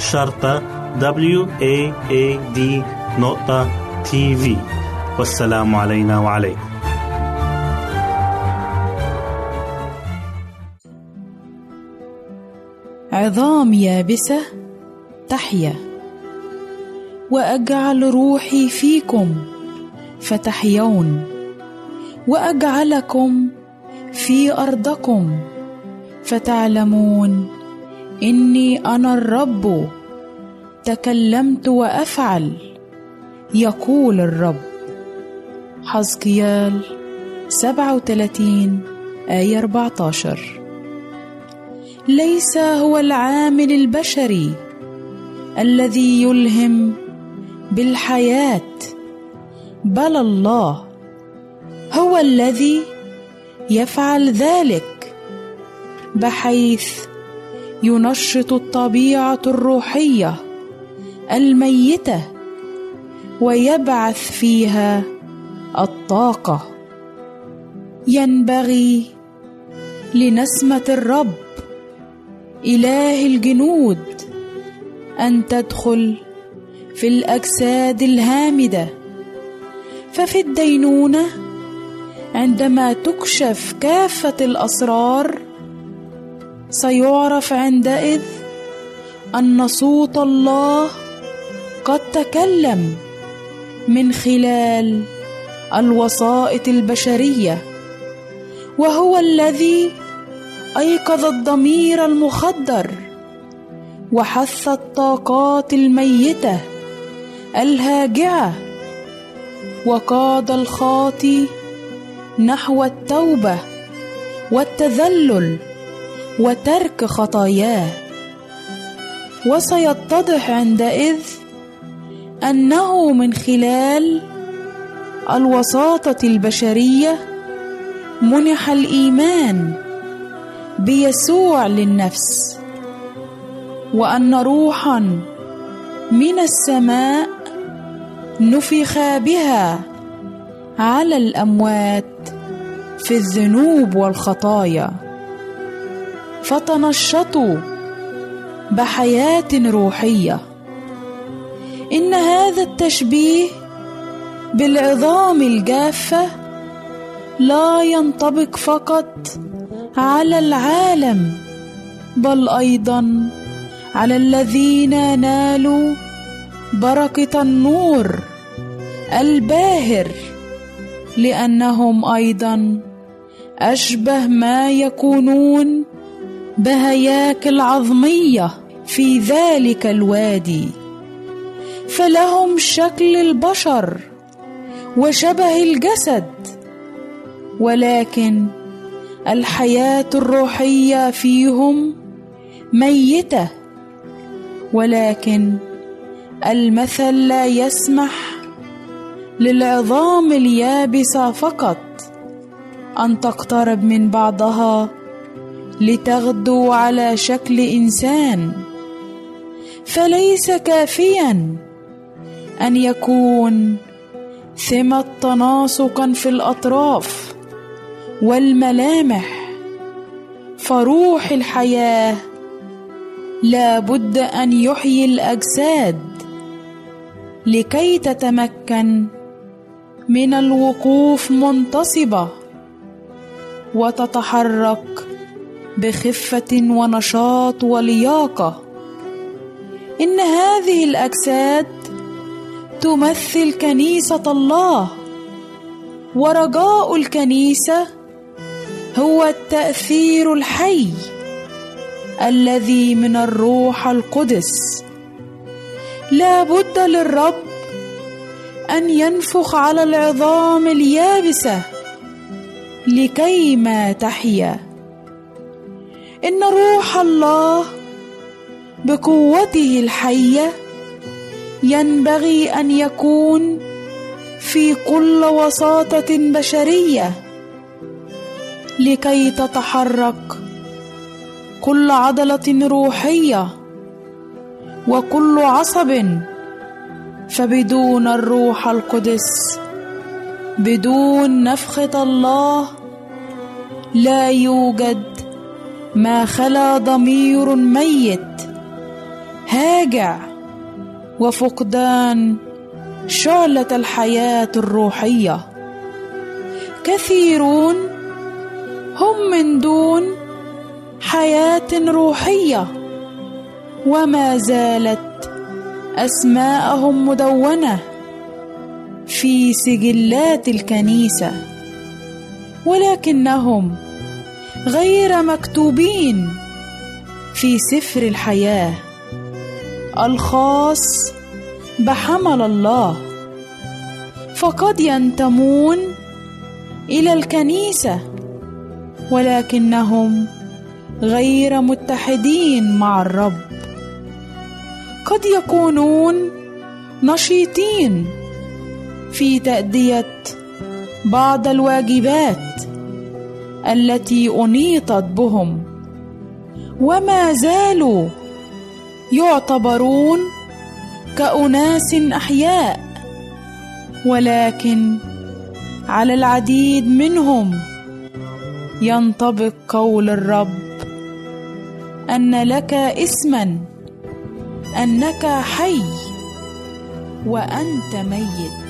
شرطة W A A D نقطة تي في والسلام علينا وعليكم. عظام يابسة تحيا وأجعل روحي فيكم فتحيون. وأجعلكم في أرضكم فتعلمون. إني أنا الرب. تكلمت وأفعل يقول الرب. حزقيال 37 آية 14 ليس هو العامل البشري الذي يلهم بالحياة بل الله هو الذي يفعل ذلك بحيث ينشط الطبيعة الروحية الميتة ويبعث فيها الطاقة. ينبغي لنسمة الرب إله الجنود أن تدخل في الأجساد الهامدة. ففي الدينونة عندما تكشف كافة الأسرار سيعرف عندئذ أن صوت الله قد تكلم من خلال الوسائط البشرية وهو الذي أيقظ الضمير المخدر وحث الطاقات الميتة الهاجعة وقاد الخاطي نحو التوبة والتذلل. وترك خطاياه. وسيتضح عندئذ أنه من خلال الوساطة البشرية منح الإيمان بيسوع للنفس وأن روحا من السماء نفخ بها على الأموات في الذنوب والخطايا. فتنشطوا بحياة روحية. إن هذا التشبيه بالعظام الجافة لا ينطبق فقط على العالم بل أيضا على الذين نالوا بركة النور الباهر لأنهم أيضا أشبه ما يكونون بهياكل عظميه في ذلك الوادي. فلهم شكل البشر وشبه الجسد ولكن الحياة الروحية فيهم ميتة ولكن المثل لا يسمح للعظام اليابسة فقط أن تقترب من بعضها لتغدو على شكل إنسان. فليس كافيا أن يكون ثمة تناسقا في الأطراف والملامح. فروح الحياة لا بد أن يحيي الأجساد لكي تتمكن من الوقوف منتصبة وتتحرك بخفة ونشاط ولياقة. إن هذه الأجساد تمثل كنيسة الله. ورجاء الكنيسة هو التأثير الحي الذي من الروح القدس. لا بد للرب أن ينفخ على العظام اليابسة لكي ما تحيا. إن روح الله بقوته الحية ينبغي أن يكون في كل وساطة بشرية لكي تتحرك كل عضلة روحية وكل عصب فبدون الروح القدس بدون نفخة الله لا يوجد ما خلا ضمير ميت. هاجع وفقدان شعله الحياة الروحية. كثيرون هم من دون حياة روحية. وما زالت أسماءهم مدونة في سجلات الكنيسة. ولكنهم غير مكتوبين في سفر الحياة الخاص بحمل الله. فقد ينتمون إلى الكنيسة ولكنهم غير متحدين مع الرب. قد يكونون نشيطين في تأدية بعض الواجبات. التي أنيطت بهم. وما زالوا يعتبرون كأناس أحياء ولكن على العديد منهم ينطبق قول الرب أن لك اسما أنك حي وأنت ميت.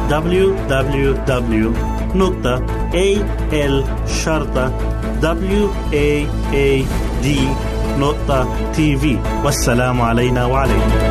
www.al-waad.tv والسلام علينا وعليكم.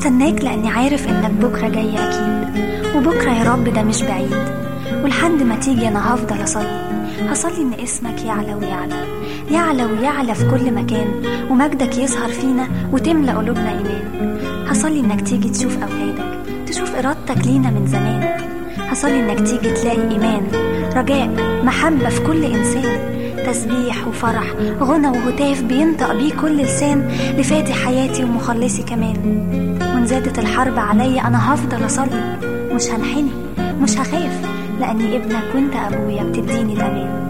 هستناك لأني عارف إنك بكرة جاي أكيد. وبكرة يا رب ده مش بعيد. ولحد ما تيجي أنا هفضل أصلي. هصلي إن اسمك يعلى ويعلى. يعلى ويعلى في كل مكان. ومجدك يظهر فينا وتملى قلوبنا إيمان. هصلي إنك تيجي تشوف أولادك. تشوف إرادتك لينا من زمان. هصلي إنك تيجي تلاقي إيمان رجاء محبة في كل إنسان. تسبيح وفرح غنى وهتاف بينطق بيه كل لسان لفاتح حياتي ومخلصي كمان. زادت الحرب عليا أنا هفضل أصلي. مش هنحني مش هخاف لأني ابنك وانت أبويا بتديني الأمان.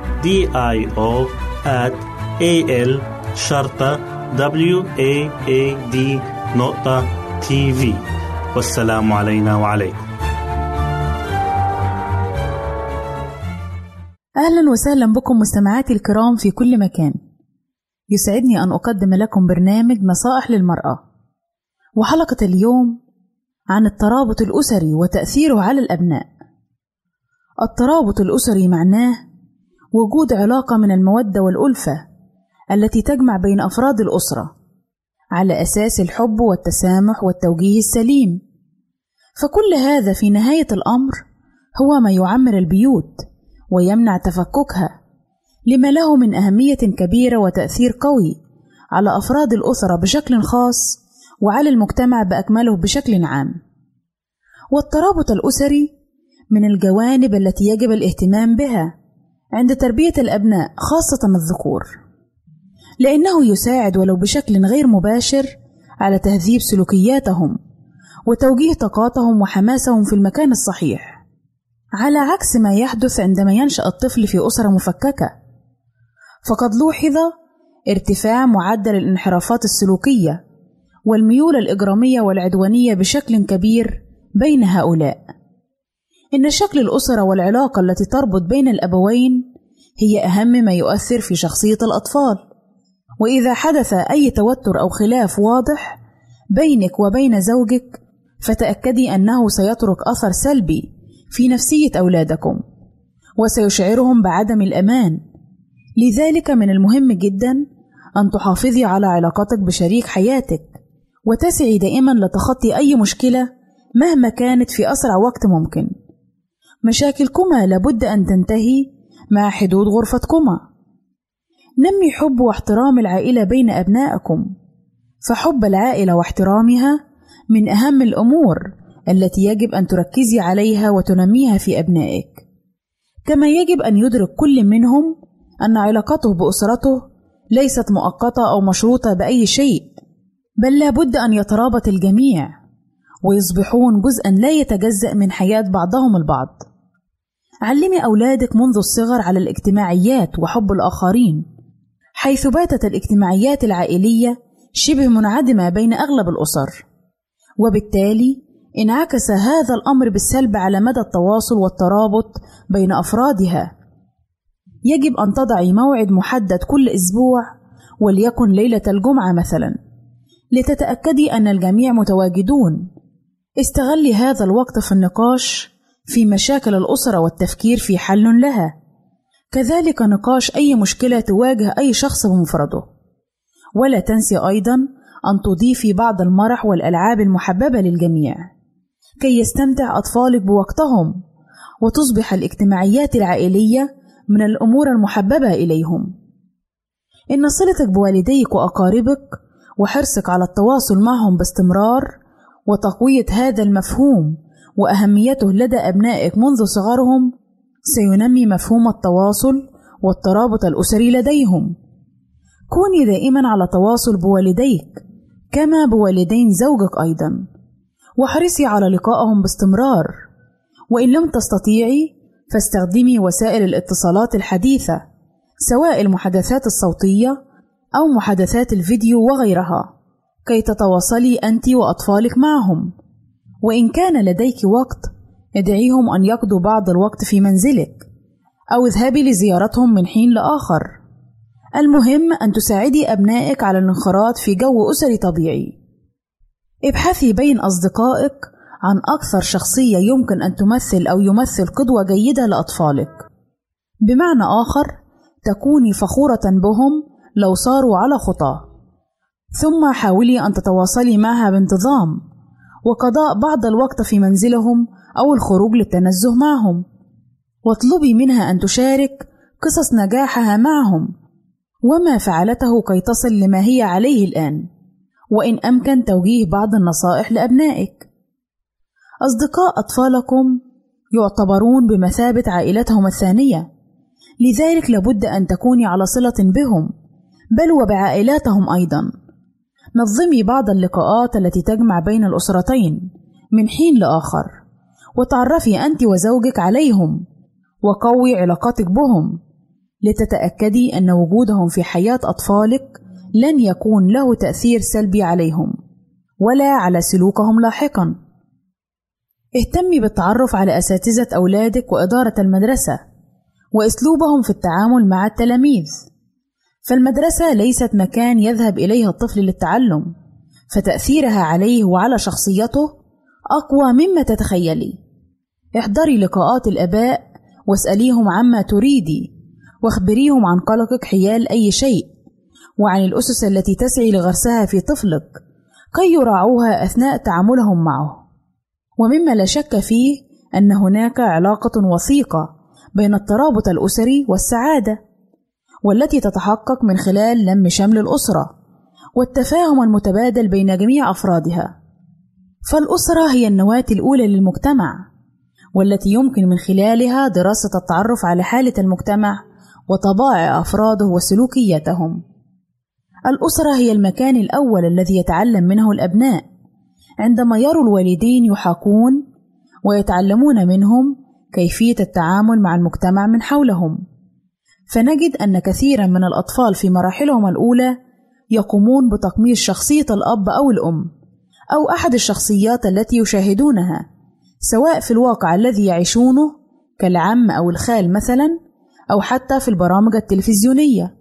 D I O at A L شرطة W A A D نقطة تي في والسلام علينا وعليكم. أهلا وسهلا بكم مستمعاتي الكرام في كل مكان. يسعدني أن أقدم لكم برنامج نصائح للمرأة. وحلقة اليوم عن الترابط الأسري وتأثيره على الأبناء. الترابط الأسري معناه وجود علاقة من المودة والألفة التي تجمع بين أفراد الأسرة على أساس الحب والتسامح والتوجيه السليم فكل هذا في نهاية الأمر هو ما يعمر البيوت ويمنع تفككها لما له من أهمية كبيرة وتأثير قوي على أفراد الأسرة بشكل خاص وعلى المجتمع بأكمله بشكل عام. والترابط الأسري من الجوانب التي يجب الاهتمام بها عند تربية الأبناء خاصة الذكور، لأنه يساعد ولو بشكل غير مباشر على تهذيب سلوكياتهم وتوجيه طاقاتهم وحماسهم في المكان الصحيح. على عكس ما يحدث عندما ينشأ الطفل في أسرة مفككة، فقد لوحظ ارتفاع معدل الانحرافات السلوكية والميول الإجرامية والعدوانية بشكل كبير بين هؤلاء. إن شكل الأسرة والعلاقة التي تربط بين الأبوين هي أهم ما يؤثر في شخصية الأطفال، وإذا حدث أي توتر أو خلاف واضح بينك وبين زوجك فتأكدي أنه سيترك أثر سلبي في نفسية أولادكم وسيشعرهم بعدم الأمان. لذلك من المهم جدا أن تحافظي على علاقتك بشريك حياتك وتسعي دائما لتخطي أي مشكلة مهما كانت في أسرع وقت ممكن. مشاكلكما لابد أن تنتهي مع حدود غرفتكما. نمي حب واحترام العائلة بين أبنائكم فحب العائلة واحترامها من أهم الأمور التي يجب أن تركزي عليها وتنميها في أبنائك. كما يجب أن يدرك كل منهم أن علاقته بأسرته ليست مؤقتة أو مشروطة بأي شيء بل لابد أن يترابط الجميع ويصبحون جزءا لا يتجزأ من حياة بعضهم البعض. علمي أولادك منذ الصغر على الاجتماعيات وحب الآخرين. حيث باتت الاجتماعيات العائلية شبه منعدمة بين أغلب الأسر. وبالتالي انعكس هذا الأمر بالسلب على مدى التواصل والترابط بين أفرادها. يجب أن تضعي موعد محدد كل أسبوع وليكن ليلة الجمعة مثلا لتتأكدي أن الجميع متواجدون. استغلي هذا الوقت في النقاش في مشاكل الأسرة والتفكير في حل لها. كذلك نقاش أي مشكلة تواجه أي شخص بمفرده. ولا تنسي أيضا أن تضيفي بعض المرح والألعاب المحببة للجميع. كي يستمتع أطفالك بوقتهم وتصبح الاجتماعيات العائلية من الأمور المحببة إليهم. إن صلتك بوالديك وأقاربك وحرصك على التواصل معهم باستمرار وتقوية هذا المفهوم وأهميته لدى أبنائك منذ صغرهم سينمي مفهوم التواصل والترابط الأسري لديهم. كوني دائما على تواصل بوالديك كما بوالدين زوجك أيضا، واحرصي على لقائهم باستمرار، وإن لم تستطيعي فاستخدمي وسائل الاتصالات الحديثة سواء المحادثات الصوتية أو محادثات الفيديو وغيرها كي تتواصلي أنت وأطفالك معهم. وإن كان لديك وقت ادعيهم أن يقضوا بعض الوقت في منزلك أو اذهبي لزيارتهم من حين لآخر. المهم أن تساعدي أبنائك على الانخراط في جو أسري طبيعي. ابحثي بين أصدقائك عن أكثر شخصية يمكن أن تمثل أو يمثل قدوة جيدة لأطفالك. بمعنى آخر تكوني فخورة بهم لو صاروا على خطاه ثم حاولي أن تتواصلي معها بانتظام. وقضاء بعض الوقت في منزلهم أو الخروج للتنزه معهم. واطلبي منها أن تشارك قصص نجاحها معهم. وما فعلته كي تصل لما هي عليه الآن. وإن أمكن توجيه بعض النصائح لأبنائك. أصدقاء أطفالكم يعتبرون بمثابة عائلتهم الثانية. لذلك لابد أن تكوني على صلة بهم بل وبعائلاتهم أيضا. نظمي بعض اللقاءات التي تجمع بين الأسرتين من حين لآخر وتعرفي أنت وزوجك عليهم وقوي علاقتك بهم لتتأكدي أن وجودهم في حياة أطفالك لن يكون له تأثير سلبي عليهم ولا على سلوكهم لاحقا. اهتمي بالتعرف على أساتذة أولادك وإدارة المدرسة وأسلوبهم في التعامل مع التلاميذ. فالمدرسة ليست مكان يذهب إليها الطفل للتعلم فتأثيرها عليه وعلى شخصيته أقوى مما تتخيلي. احضري لقاءات الآباء واسأليهم عما تريدي واخبريهم عن قلقك حيال أي شيء وعن الأسس التي تسعي لغرسها في طفلك كي يراعوها أثناء تعاملهم معه. ومما لا شك فيه أن هناك علاقة وثيقة بين الترابط الأسري والسعادة. والتي تتحقق من خلال لم شمل الأسرة والتفاهم المتبادل بين جميع أفرادها فالأسرة هي النواة الأولى للمجتمع والتي يمكن من خلالها دراسة التعرف على حالة المجتمع وطبائع أفراده وسلوكياتهم. الأسرة هي المكان الأول الذي يتعلم منه الأبناء عندما يروا الوالدين يحاكون ويتعلمون منهم كيفية التعامل مع المجتمع من حولهم. فنجد أن كثيرا من الأطفال في مراحلهم الأولى يقومون بتقميص شخصية الأب أو الأم أو أحد الشخصيات التي يشاهدونها سواء في الواقع الذي يعيشونه كالعم أو الخال مثلا أو حتى في البرامج التلفزيونية.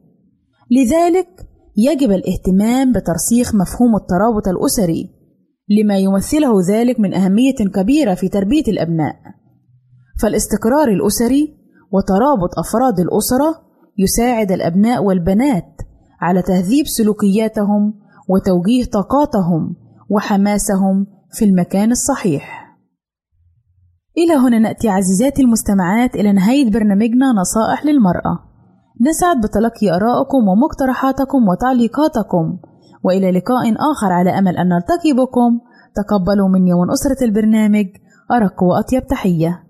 لذلك يجب الاهتمام بترسيخ مفهوم الترابط الأسري لما يمثله ذلك من أهمية كبيرة في تربية الأبناء. فالاستقرار الأسري وترابط أفراد الأسرة يساعد الأبناء والبنات على تهذيب سلوكياتهم وتوجيه طاقاتهم وحماسهم في المكان الصحيح. إلى هنا نأتي عزيزاتي المستمعات إلى نهاية برنامجنا نصائح للمرأة. نسعد بتلقي آرائكم ومقترحاتكم وتعليقاتكم وإلى لقاء آخر على أمل أن نلتقي بكم. تقبلوا مني ومن أسرة البرنامج أرق وأطيب تحية.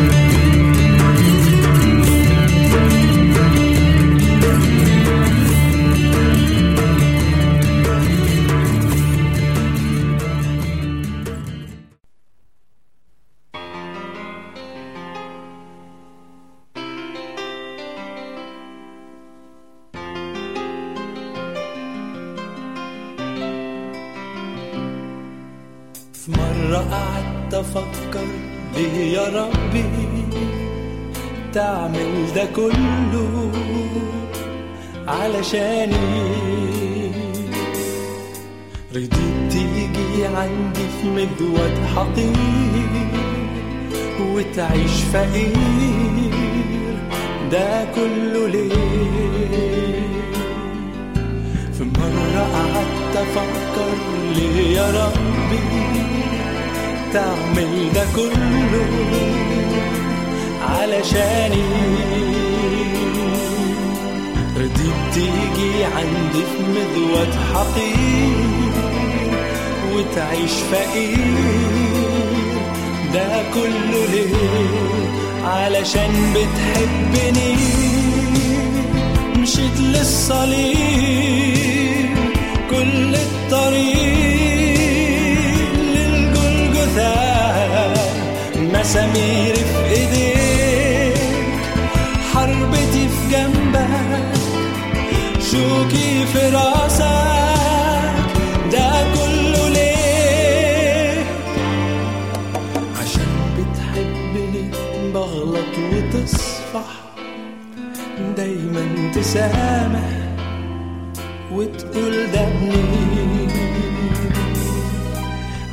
ده كله ليه؟ علشان بتحبني. مشيت للصليب كل الطريق للجلجثة. مسامير في تسامح وتقول ده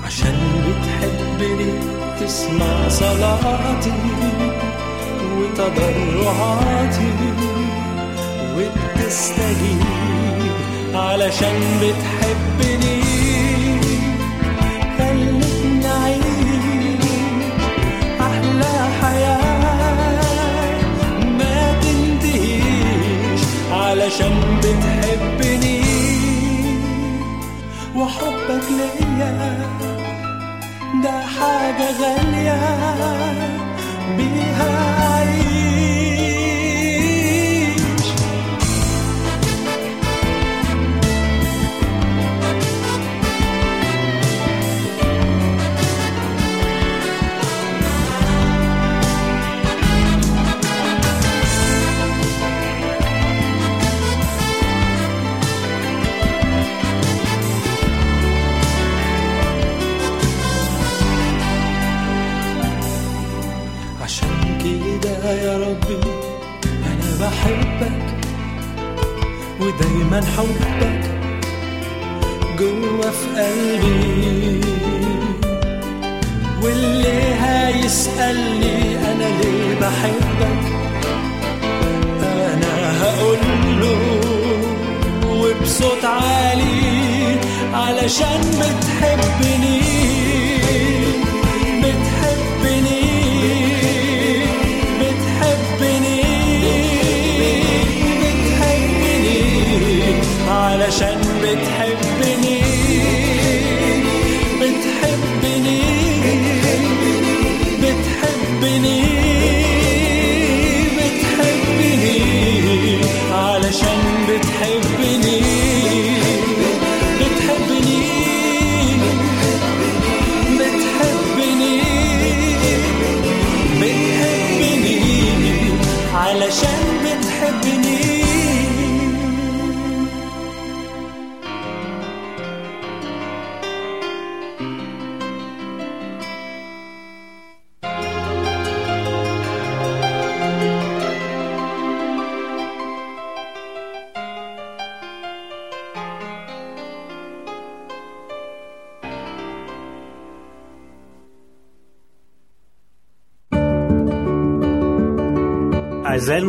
عشان بتحبني تسمع صلاتي وتضرعاتي وبتستجيب علشان بتحبني kagagalia bihag بحبك ودايما حبك جوا في قلبي. واللي هيسألني أنا ليه بحبك؟ أنا هقول له وبصوت عالي علشان بتحبني علشان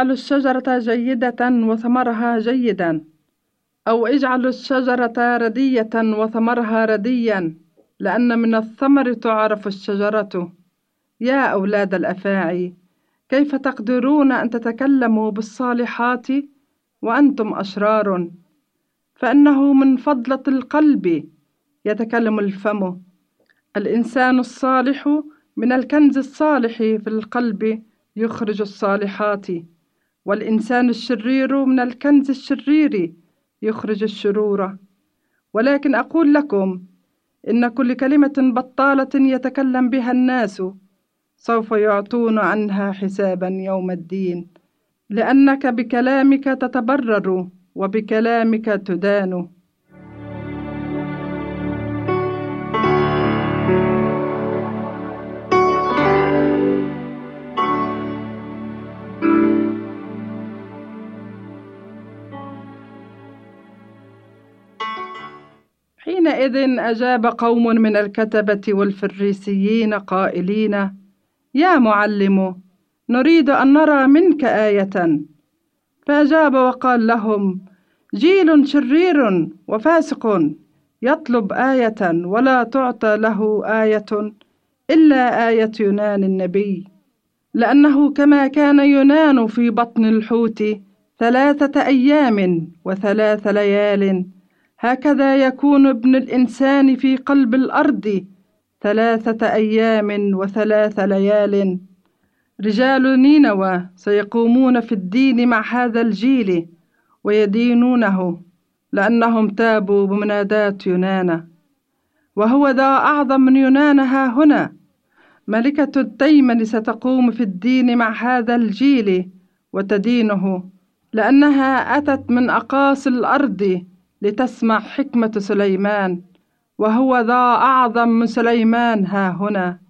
اجعلوا الشجرة جيدة وثمرها جيدا. أو اجعلوا الشجرة ردية وثمرها رديا لأن من الثمر تعرف الشجرة. يا أولاد الأفاعي كيف تقدرون أن تتكلموا بالصالحات وأنتم أشرار؟ فإنه من فضلة القلب يتكلم الفم. الإنسان الصالح من الكنز الصالح في القلب يخرج الصالحات. والإنسان الشرير من الكنز الشرير يخرج الشرور. ولكن أقول لكم إن كل كلمة بطالة يتكلم بها الناس سوف يعطون عنها حسابا يوم الدين. لأنك بكلامك تتبرر وبكلامك تدان. حينئذ أجاب قوم من الكتبة والفريسيين قائلين يا معلم نريد أن نرى منك آية. فأجاب وقال لهم جيل شرير وفاسق يطلب آية ولا تعطى له آية إلا آية يونان النبي لأنه كما كان يونان في بطن الحوت ثلاثة أيام وثلاث ليال هكذا يكون ابن الإنسان في قلب الأرض ثلاثة أيام وثلاث ليال. رجال نينوى سيقومون في الدين مع هذا الجيل ويدينونه لأنهم تابوا بمناداة يونان وهو ذا أعظم من يونان ها هنا. ملكة التيمن ستقوم في الدين مع هذا الجيل وتدينه لأنها أتت من أقاصي الأرض. لتسمع حكمة سليمان وهو ذا أعظم من سليمان. ها هنا.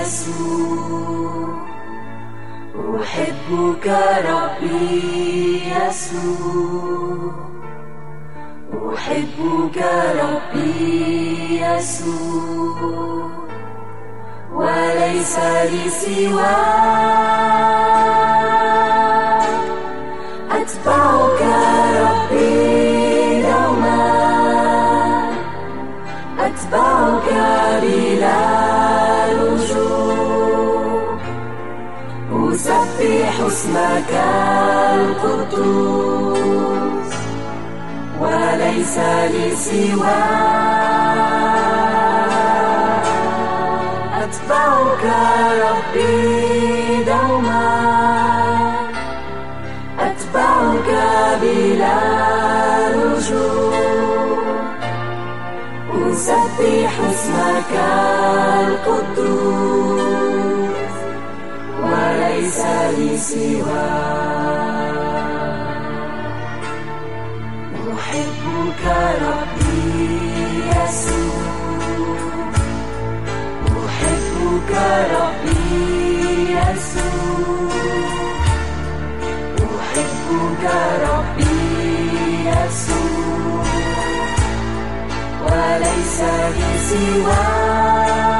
يسوع أحبك ربي يسوع أحبك ربي يسوع وليس لي سواك أتبعك ربي دوما أتبعك بلا أسبح اسمك القدوس وليس لي سواك أتبعك ربي دوما أتبعك بلا رجوع. أسبح اسمك القدوس. وليس لي سواك أحبك ربي يسوع. أحبك ربي يسوع. أحبك ربي يسوع. وليس لي سواك.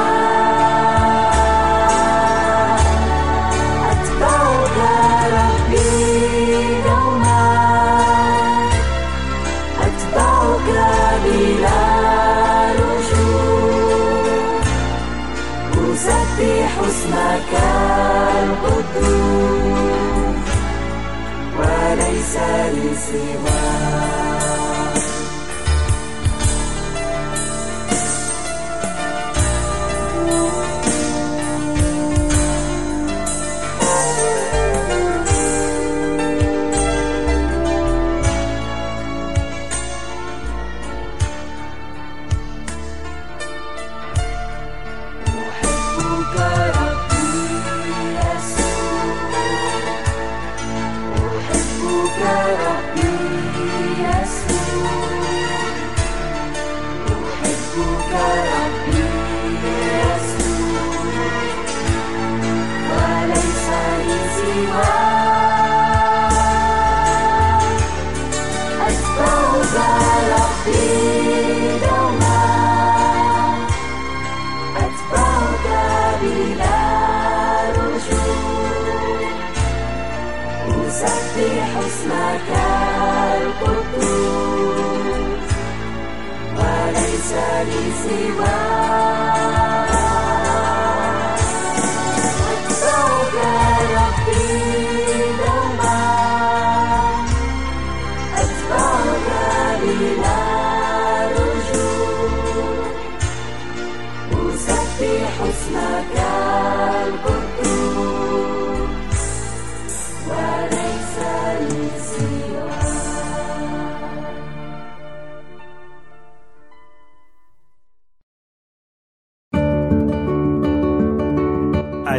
لي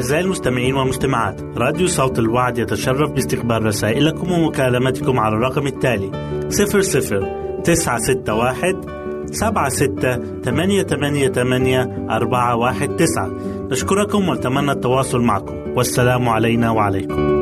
أعزائي المستمعين والمستمعات راديو صوت الوعد يتشرف باستقبال رسائلكم ومكالمتكم على الرقم التالي 00 961 سبعة ستة ثمانية ثمانية ثمانية أربعة واحد تسعة. نشكركم ونتمنى التواصل معكم. والسلام علينا وعليكم.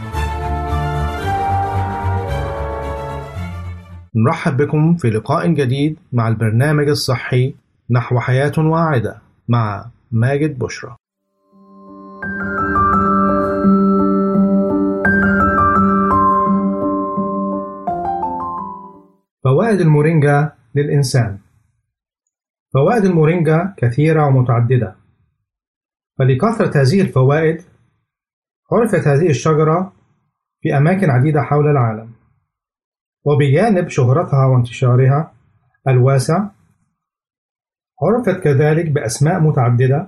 نرحب بكم في لقاء جديد مع البرنامج الصحي نحو حياة واعدة مع ماجد بشرى. فوائد المورينجا للإنسان. فوائد المورينجا كثيرة ومتعددة. فلكثرة هذه الفوائد عرفت هذه الشجرة في أماكن عديدة حول العالم. وبجانب شهرتها وانتشارها الواسع عرفت كذلك بأسماء متعددة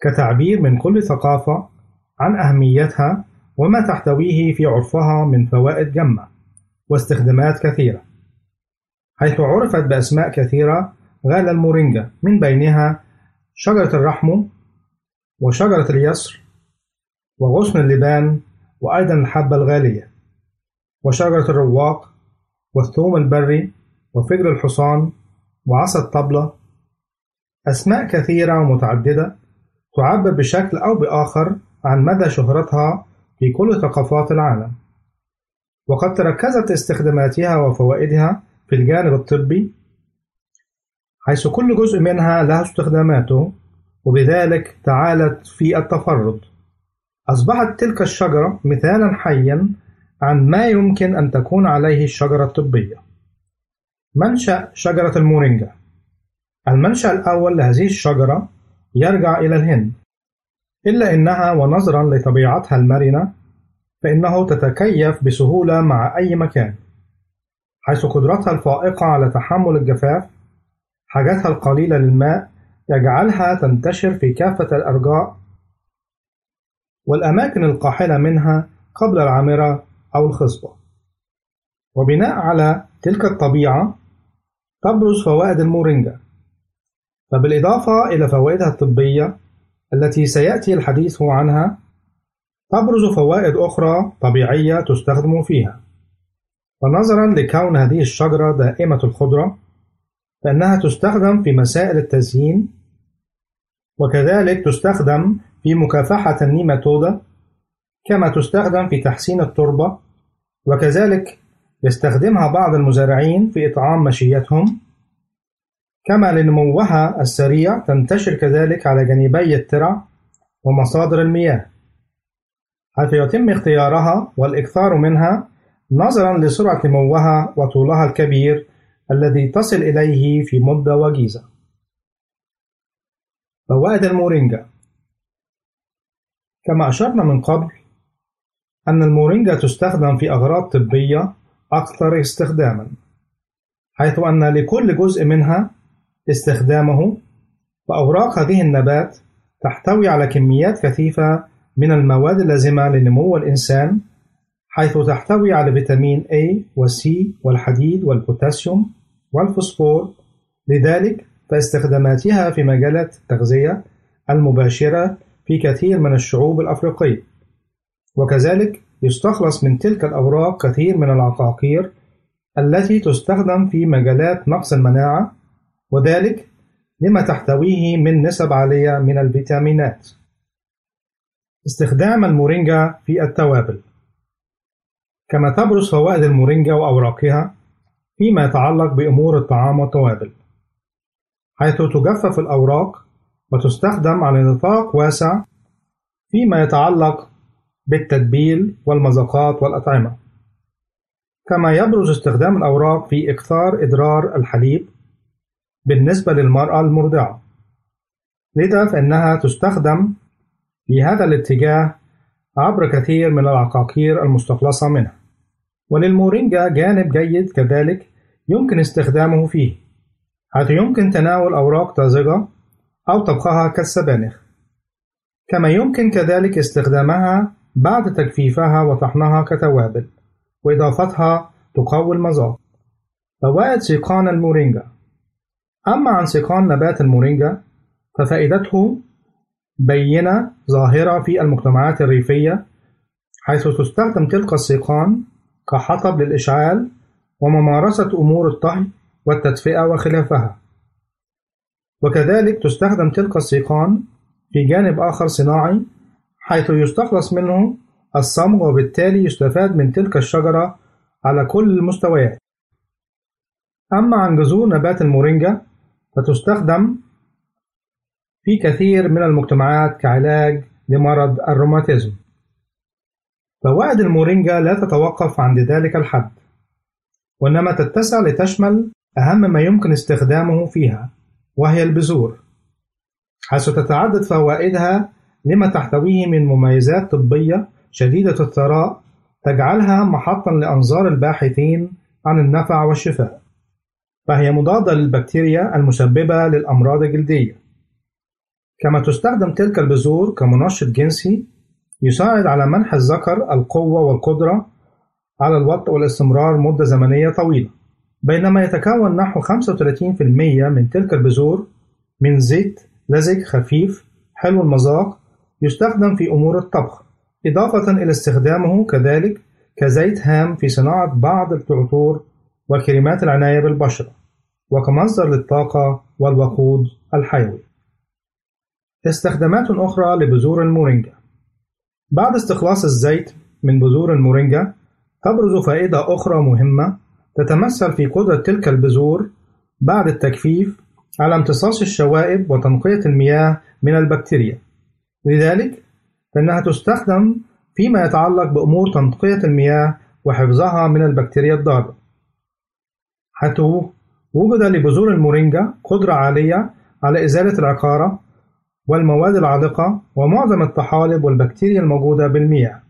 كتعبير من كل ثقافة عن أهميتها وما تحتويه في عرفها من فوائد جمة واستخدامات كثيرة حيث عرفت بأسماء كثيرة غال المورينجا من بينها شجرة الرحمو وشجرة اليسر وغصن اللبان وأيضا الحبة الغالية وشجرة الرواق والثوم البري وفجر الحصان وعصا الطبلة أسماء كثيرة ومتعددة تعبر بشكل أو بآخر عن مدى شهرتها في كل ثقافات العالم. وقد تركزت استخداماتها وفوائدها في الجانب الطبي حيث كل جزء منها له استخداماته وبذلك تعالت في التفرد. أصبحت تلك الشجرة مثالا حيا عن ما يمكن أن تكون عليه الشجرة الطبية. منشأ شجرة المورينجا. المنشأ الأول لهذه الشجرة يرجع إلى الهند. إلا أنها ونظرا لطبيعتها المرنة فإنه تتكيف بسهولة مع أي مكان حيث قدرتها الفائقة على تحمل الجفاف حاجتها القليلة للماء يجعلها تنتشر في كافة الأرجاء والأماكن القاحلة منها قبل العامرة أو الخصبة. وبناء على تلك الطبيعة تبرز فوائد المورينجا. فبالإضافة إلى فوائدها الطبية التي سيأتي الحديث عنها تبرز فوائد أخرى طبيعية تستخدم فيها. فنظرا لكون هذه الشجرة دائمة الخضرة فإنها تستخدم في مسائل التزيين وكذلك تستخدم في مكافحة النيماتودا كما تستخدم في تحسين التربة وكذلك يستخدمها بعض المزارعين في إطعام مشيتهم. كما لنموها السريع تنتشر كذلك على جانبي الترع ومصادر المياه. حيث يتم اختيارها والإكثار منها نظرا لسرعة نموها وطولها الكبير الذي تصل إليه في مدة وجيزة. فوائد المورينجا. كما أشرنا من قبل أن المورينجا تستخدم في أغراض طبية أكثر استخداما حيث أن لكل جزء منها استخدامه فأوراق هذه النبات تحتوي على كميات كثيفة من المواد اللازمة لنمو الإنسان حيث تحتوي على فيتامين A و C والحديد والبوتاسيوم والفوسفور. لذلك فاستخداماتها في مجالات التغذية المباشرة في كثير من الشعوب الأفريقية. وكذلك يستخلص من تلك الأوراق كثير من العقاقير التي تستخدم في مجالات نقص المناعة وذلك لما تحتويه من نسب عالية من الفيتامينات. استخدام المورينجا في التوابل. كما تبرز فوائد المورينجا وأوراقها فيما يتعلق بأمور الطعام والتوابل حيث تجفف الأوراق وتستخدم على نطاق واسع فيما يتعلق بالتتبيل والمذاقات والأطعمة. كما يبرز استخدام الأوراق في إكثار إدرار الحليب بالنسبة للمرأة المرضعة. لذا فإنها تستخدم في هذا الاتجاه عبر كثير من العقاقير المستخلصة منها. وللمورينجا جانب جيد كذلك يمكن استخدامه فيه حيث يمكن تناول أوراق طازجة أو طبخها كالسبانخ. كما يمكن كذلك استخدامها بعد تجفيفها وطحنها كتوابل وإضافتها تقوي المذاق. فوائد سيقان المورينجا. أما عن سيقان نبات المورينجا ففائدته بينة ظاهرة في المجتمعات الريفية حيث تستخدم تلك السيقان كحطب للإشعال وممارسة أمور الطهي والتدفئة وخلافها. وكذلك تستخدم تلك السيقان في جانب آخر صناعي حيث يستخلص منه الصمغ وبالتالي يستفاد من تلك الشجرة على كل المستويات. أما عن جذور نبات المورينجا فتستخدم في كثير من المجتمعات كعلاج لمرض الروماتيزم. فوائد المورينجا لا تتوقف عند ذلك الحد وإنما تتسع لتشمل أهم ما يمكن استخدامه فيها وهي البذور. حيث تتعدد فوائدها لما تحتويه من مميزات طبية شديدة الثراء تجعلها محطا لأنظار الباحثين عن النفع والشفاء. فهي مضادة للبكتيريا المسببة للأمراض الجلدية. كما تستخدم تلك البذور كمنشط جنسي يساعد على منح الذكر القوة والقدرة على الوطء والاستمرار مدة زمنية طويلة. بينما يتكون نحو 35% من تلك البذور من زيت لزج خفيف حلو المذاق يستخدم في أمور الطبخ إضافة إلى استخدامه كذلك كزيت هام في صناعة بعض العطور وكريمات العناية بالبشرة وكمصدر للطاقة والوقود الحيوي. استخدامات أخرى لبذور المورينجا. بعد استخلاص الزيت من بذور المورينجا تبرز فائدة أخرى مهمة تتمثل في قدرة تلك البذور بعد التجفيف على امتصاص الشوائب وتنقية المياه من البكتيريا. لذلك فإنها تستخدم فيما يتعلق بأمور تنقية المياه وحفظها من البكتيريا الضارة حيث وجد لبذور المورينجا قدرة عالية على إزالة العقارة والمواد العالقة ومعظم الطحالب والبكتيريا الموجودة بالمياه.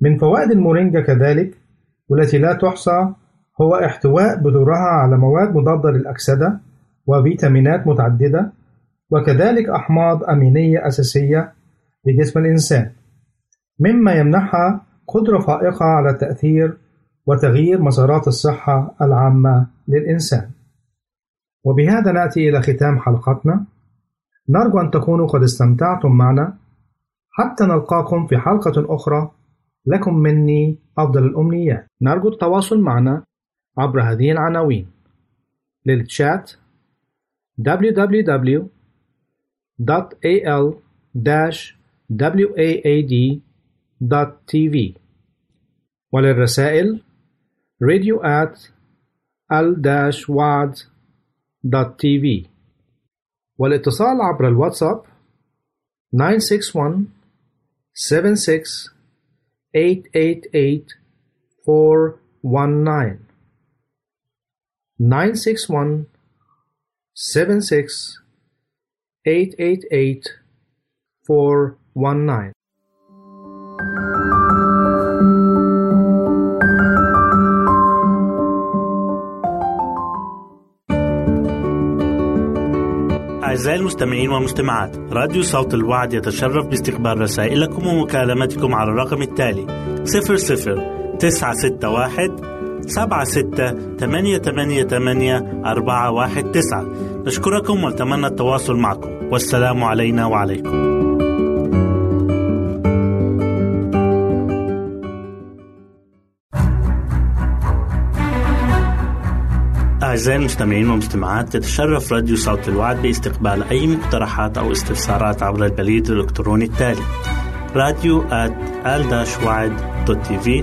من فوائد المورينجا كذلك والتي لا تحصى هو احتواء بذورها على مواد مضادة للأكسدة وفيتامينات متعددة وكذلك أحماض أمينية أساسية لجسم الإنسان. مما يمنحها قدرة فائقة على التأثير وتغيير مسارات الصحة العامة للإنسان. وبهذا نأتي إلى ختام حلقتنا. نرجو أن تكونوا قد استمتعتم معنا. حتى نلقاكم في حلقة أخرى. لكم مني أفضل الأمنيات. نرجو التواصل معنا عبر هذه العناوين. للتشات www.al-waad.tv وللرسائل radio at al-wad.tv والاتصال عبر الواتساب 961 76 888 419 961 76 888 419 أعزائي المستمعين والمستمعات راديو صوت الوعد يتشرف باستقبال رسائلكم ومكالمتكم على الرقم التالي 00 961 سبعة ستة ثمانية ثمانية ثمانية أربعة واحد تسعة. نشكركم ونتمنى التواصل معكم. والسلام علينا وعليكم. أعزائي المستمعين والمستمعات تتشرف راديو صوت الوعد باستقبال أي مقترحات أو استفسارات عبر البريد الإلكتروني التالي راديو في